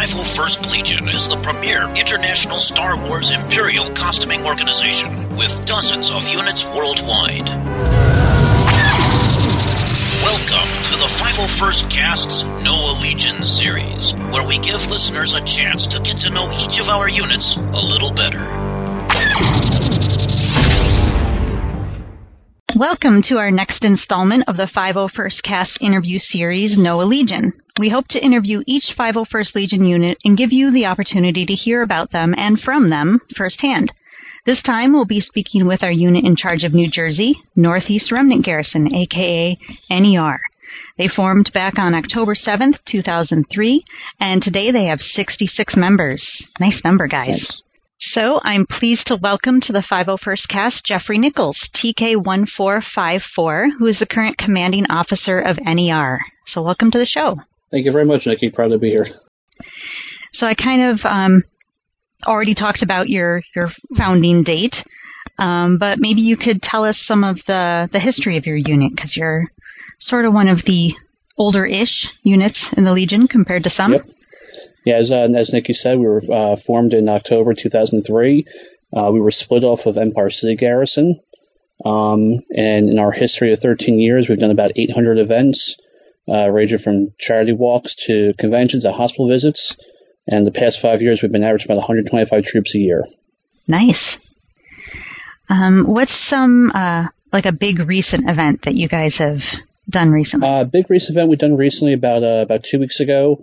501st Legion is the premier international Star Wars Imperial costuming organization with dozens of units worldwide. Welcome to the 501st Cast's Noah Legion series, where we give listeners a chance to get to know each of our units a little better. Welcome to our next installment of the 501st Cast interview series, Noah Legion. We hope to interview each 501st Legion unit and give you the opportunity to hear about them and from them firsthand. This time we'll be speaking with our unit in charge of New Jersey, Northeast Remnant Garrison, aka NER. They formed back on October 7th, 2003, and today they have 66 members. Nice number, guys. So I'm pleased to welcome to the 501st cast Jeffrey Nichols, TK1454, who is the current commanding officer of NER. So welcome to the show. Thank you very much, Nikki. Proud to be here. So I kind of um, already talked about your your founding date, um, but maybe you could tell us some of the the history of your unit because you're sort of one of the older-ish units in the Legion compared to some. Yep. Yeah, as, uh, as Nikki said, we were uh, formed in October 2003. Uh, we were split off of Empire City Garrison. Um, and in our history of 13 years, we've done about 800 events, uh, ranging from charity walks to conventions to hospital visits. And the past five years, we've been averaging about 125 troops a year. Nice. Um, what's some, uh, like a big recent event that you guys have done recently? A uh, big recent event we've done recently about, about two weeks ago.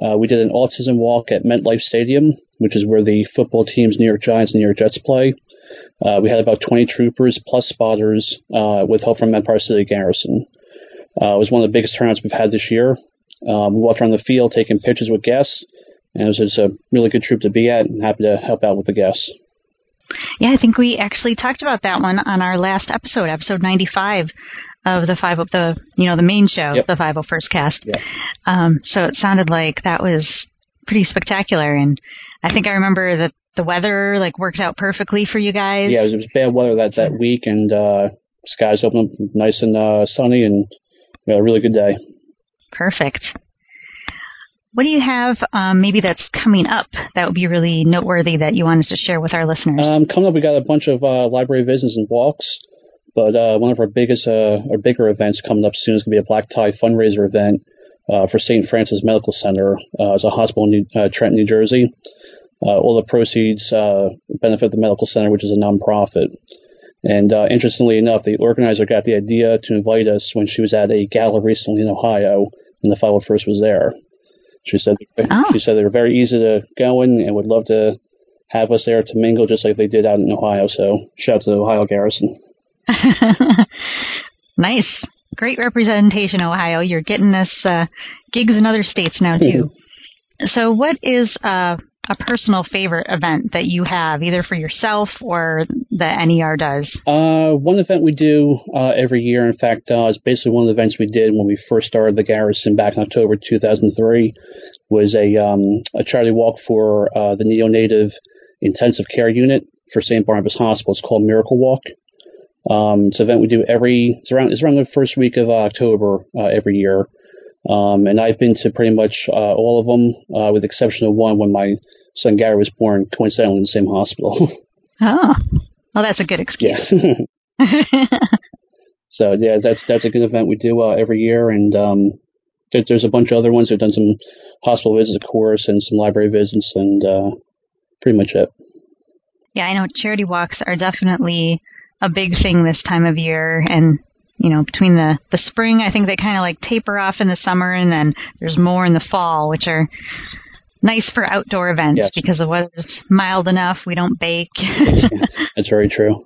Uh, we did an autism walk at MetLife Stadium, which is where the football teams New York Giants and New York Jets play. Uh, we had about 20 troopers plus spotters uh, with help from Empire City Garrison. Uh, it was one of the biggest turnouts we've had this year. Um, we walked around the field taking pictures with guests, and it was just a really good troop to be at and happy to help out with the guests. Yeah, I think we actually talked about that one on our last episode, episode 95 of the five the you know the main show, yep. the 501st cast. Yep. Um, so it sounded like that was pretty spectacular, and I think I remember that the weather like worked out perfectly for you guys. Yeah, it was, it was bad weather that that week, and uh, skies opened up nice and uh, sunny, and we had a really good day. Perfect. What do you have um, maybe that's coming up that would be really noteworthy that you wanted to share with our listeners? Um, coming up, we got a bunch of uh, library visits and walks. But uh, one of our biggest, uh, our bigger events coming up soon is going to be a black tie fundraiser event uh, for St. Francis Medical Center. Uh, it's a hospital in New, uh, Trenton, New Jersey. Uh, all the proceeds uh, benefit the medical center, which is a nonprofit. And uh, interestingly enough, the organizer got the idea to invite us when she was at a gala recently in Ohio, and the 501st was there. She said oh. she said they were very easy to go in and would love to have us there to mingle just like they did out in Ohio. So shout out to the Ohio Garrison. nice. Great representation, Ohio. You're getting us uh, gigs in other states now, too. so, what is uh, a personal favorite event that you have, either for yourself or the NER does? Uh, one event we do uh, every year, in fact, uh, is basically one of the events we did when we first started the garrison back in October 2003, was a, um, a charity walk for uh, the neonatal intensive care unit for St. Barnabas Hospital. It's called Miracle Walk. Um, it's an event we do every it's around it's around the first week of October uh, every year, um, and I've been to pretty much uh, all of them, uh, with the exception of one when my son Gary was born coincidentally in the same hospital. oh, well, that's a good excuse. Yeah. so yeah, that's that's a good event we do uh, every year, and um, there, there's a bunch of other ones. We've done some hospital visits, of course, and some library visits, and uh, pretty much it. Yeah, I know charity walks are definitely a big thing this time of year. And you know between the the spring i think they kind of like taper off in the summer and then there's more in the fall which are nice for outdoor events yes. because the weather's mild enough we don't bake. That's very true.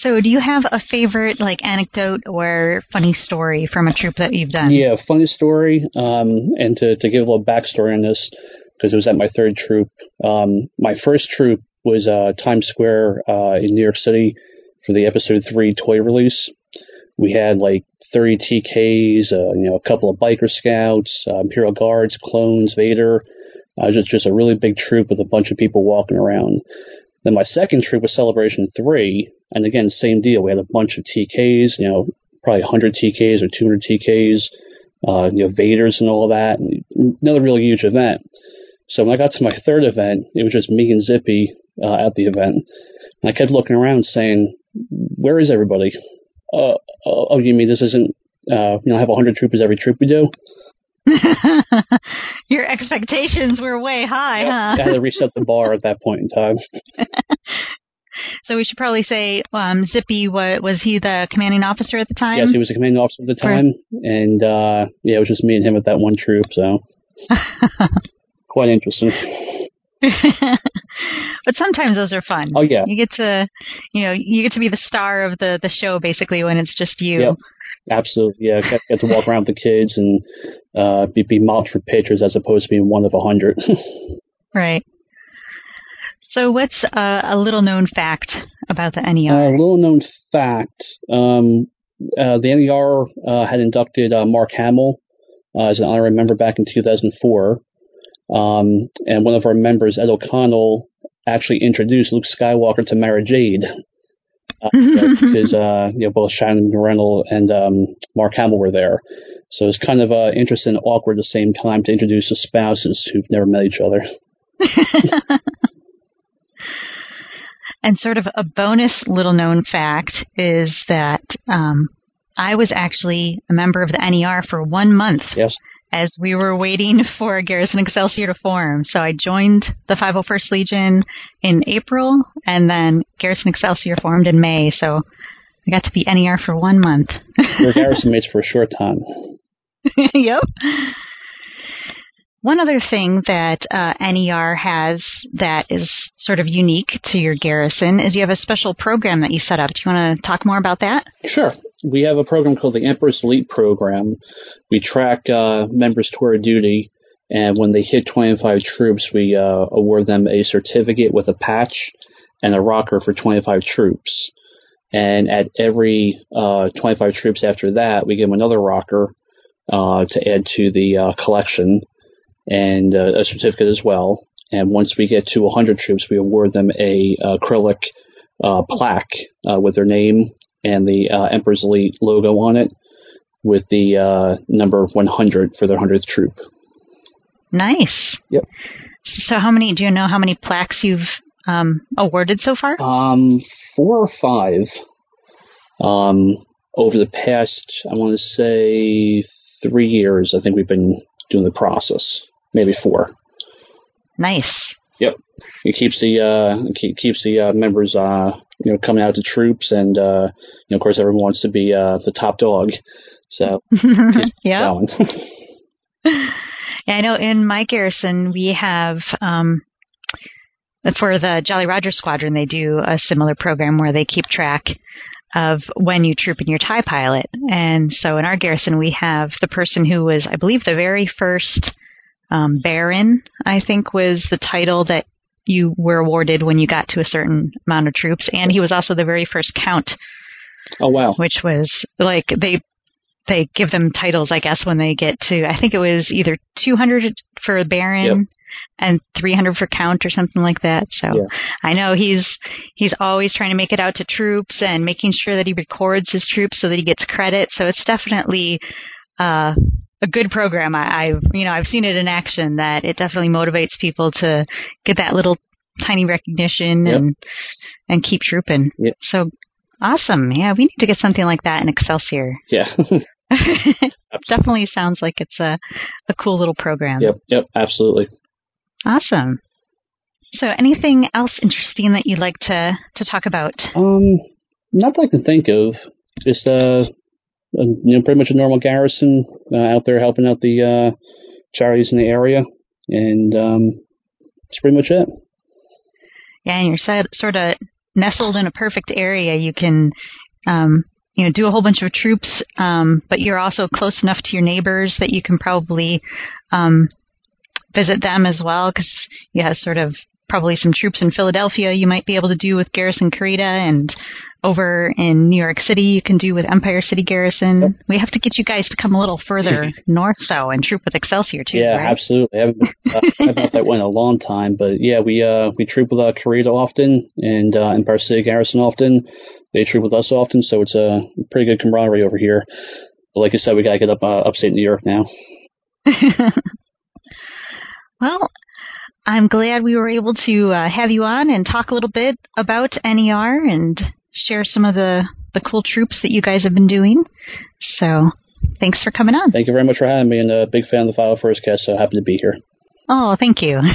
So do you have a favorite like anecdote or funny story from a troop that you've done? Yeah funny story um, and to, to give a little backstory on this because it was at my third troop. Um, my first troop was uh, Times Square uh, in New York City for the episode three toy release. We had like 30 TKs, uh, you know, a couple of biker scouts, uh, Imperial Guards, clones, Vader. Uh, just just a really big troop with a bunch of people walking around. Then my second troop was Celebration Three, and again, same deal. We had a bunch of TKs, you know, probably 100 TKs or 200 TKs, uh, you know, Vaders and all that. Another really huge event. So when I got to my third event, it was just me and Zippy uh, at the event. And I kept looking around saying, where is everybody? Uh, oh, oh you mean this isn't, uh, you know, I have 100 troopers every troop we do? Your expectations were way high, yep. huh? I had to reset the bar at that point in time. so we should probably say um, Zippy, what, was he the commanding officer at the time? Yes, he was the commanding officer at the time. And uh, yeah, it was just me and him at that one troop, so quite interesting. but sometimes those are fun. Oh yeah, you get to, you know, you get to be the star of the the show basically when it's just you. Yep. Absolutely, yeah. Get, get to walk around with the kids and uh, be, be mocked for pictures as opposed to being one of a hundred. right. So, what's uh, a little known fact about the NER? A uh, little known fact: um, uh, the NER uh, had inducted uh, Mark Hamill as an honorary member back in 2004. Um, and one of our members, Ed O'Connell, actually introduced Luke Skywalker to Mara Jade. Uh, because uh, you know both Shannon McRandle and um, Mark Hamill were there, so it's kind of uh, interesting and awkward at the same time to introduce the spouses who've never met each other. and sort of a bonus little known fact is that um, I was actually a member of the NER for one month. Yes as we were waiting for Garrison Excelsior to form. So I joined the 501st Legion in April, and then Garrison Excelsior formed in May. So I got to be NER for one month. We're Garrison mates for a short time. yep. One other thing that uh, NER has that is sort of unique to your garrison is you have a special program that you set up. Do you want to talk more about that? Sure. We have a program called the Emperor's Elite Program. We track uh, members toward duty, and when they hit 25 troops, we uh, award them a certificate with a patch and a rocker for 25 troops. And at every uh, 25 troops after that, we give them another rocker uh, to add to the uh, collection and uh, a certificate as well. And once we get to 100 troops, we award them a acrylic uh, plaque uh, with their name and the uh, Emperor's Elite logo on it, with the uh, number 100 for their 100th troop. Nice. Yep. So, how many? Do you know how many plaques you've um, awarded so far? Um, four or five. Um, over the past, I want to say three years, I think we've been doing the process maybe four. Nice. Yep. It keeps the uh, keeps the uh, members uh, you know coming out to troops, and uh, you know, of course everyone wants to be uh, the top dog. So yeah. yeah, I know. In my garrison, we have um, for the Jolly Roger Squadron, they do a similar program where they keep track of when you troop in your tie pilot. And so in our garrison, we have the person who was, I believe, the very first um, Baron, I think, was the title that you were awarded when you got to a certain amount of troops, and he was also the very first Count. Oh wow! Which was like they they give them titles, I guess, when they get to. I think it was either 200 for a Baron. Yep. And 300 for count or something like that. So yeah. I know he's he's always trying to make it out to troops and making sure that he records his troops so that he gets credit. So it's definitely uh, a good program. I, I've you know I've seen it in action that it definitely motivates people to get that little tiny recognition yep. and and keep trooping. Yep. So awesome. Yeah, we need to get something like that in Excelsior. Yeah. definitely sounds like it's a a cool little program. Yep. Yep. Absolutely. Awesome. So, anything else interesting that you'd like to to talk about? Um, not that I can think of. Just uh, you know, pretty much a normal garrison uh, out there helping out the uh, charities in the area, and um, that's pretty much it. Yeah, and you're sort of nestled in a perfect area. You can, um, you know, do a whole bunch of troops, um, but you're also close enough to your neighbors that you can probably um, visit them as well because you have sort of probably some troops in Philadelphia you might be able to do with Garrison Carida and over in New York City you can do with Empire City Garrison. We have to get you guys to come a little further north though and troop with Excelsior too. Yeah, right? absolutely. I haven't uh, that one in a long time, but yeah, we uh we troop with uh, Carida often and uh, Empire City Garrison often. They troop with us often, so it's a pretty good camaraderie over here. But like I said, we got to get up uh, upstate New York now. well, I'm glad we were able to uh, have you on and talk a little bit about NER and share some of the, the cool troops that you guys have been doing. So thanks for coming on. Thank you very much for having me, and a big fan of the 501st cast, so happy to be here. Oh, thank you.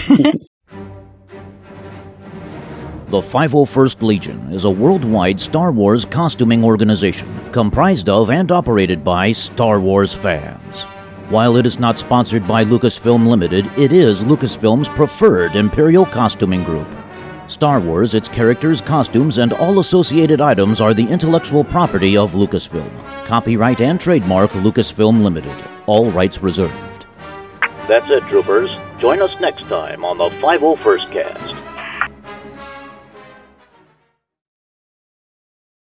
The 501st Legion is a worldwide Star Wars costuming organization comprised of and operated by Star Wars fans. While it is not sponsored by Lucasfilm Limited, it is Lucasfilm's preferred Imperial costuming group. Star Wars, its characters, costumes, and all associated items are the intellectual property of Lucasfilm. Copyright and trademark Lucasfilm Limited. All rights reserved. That's it, troopers. Join us next time on the 501st Cast.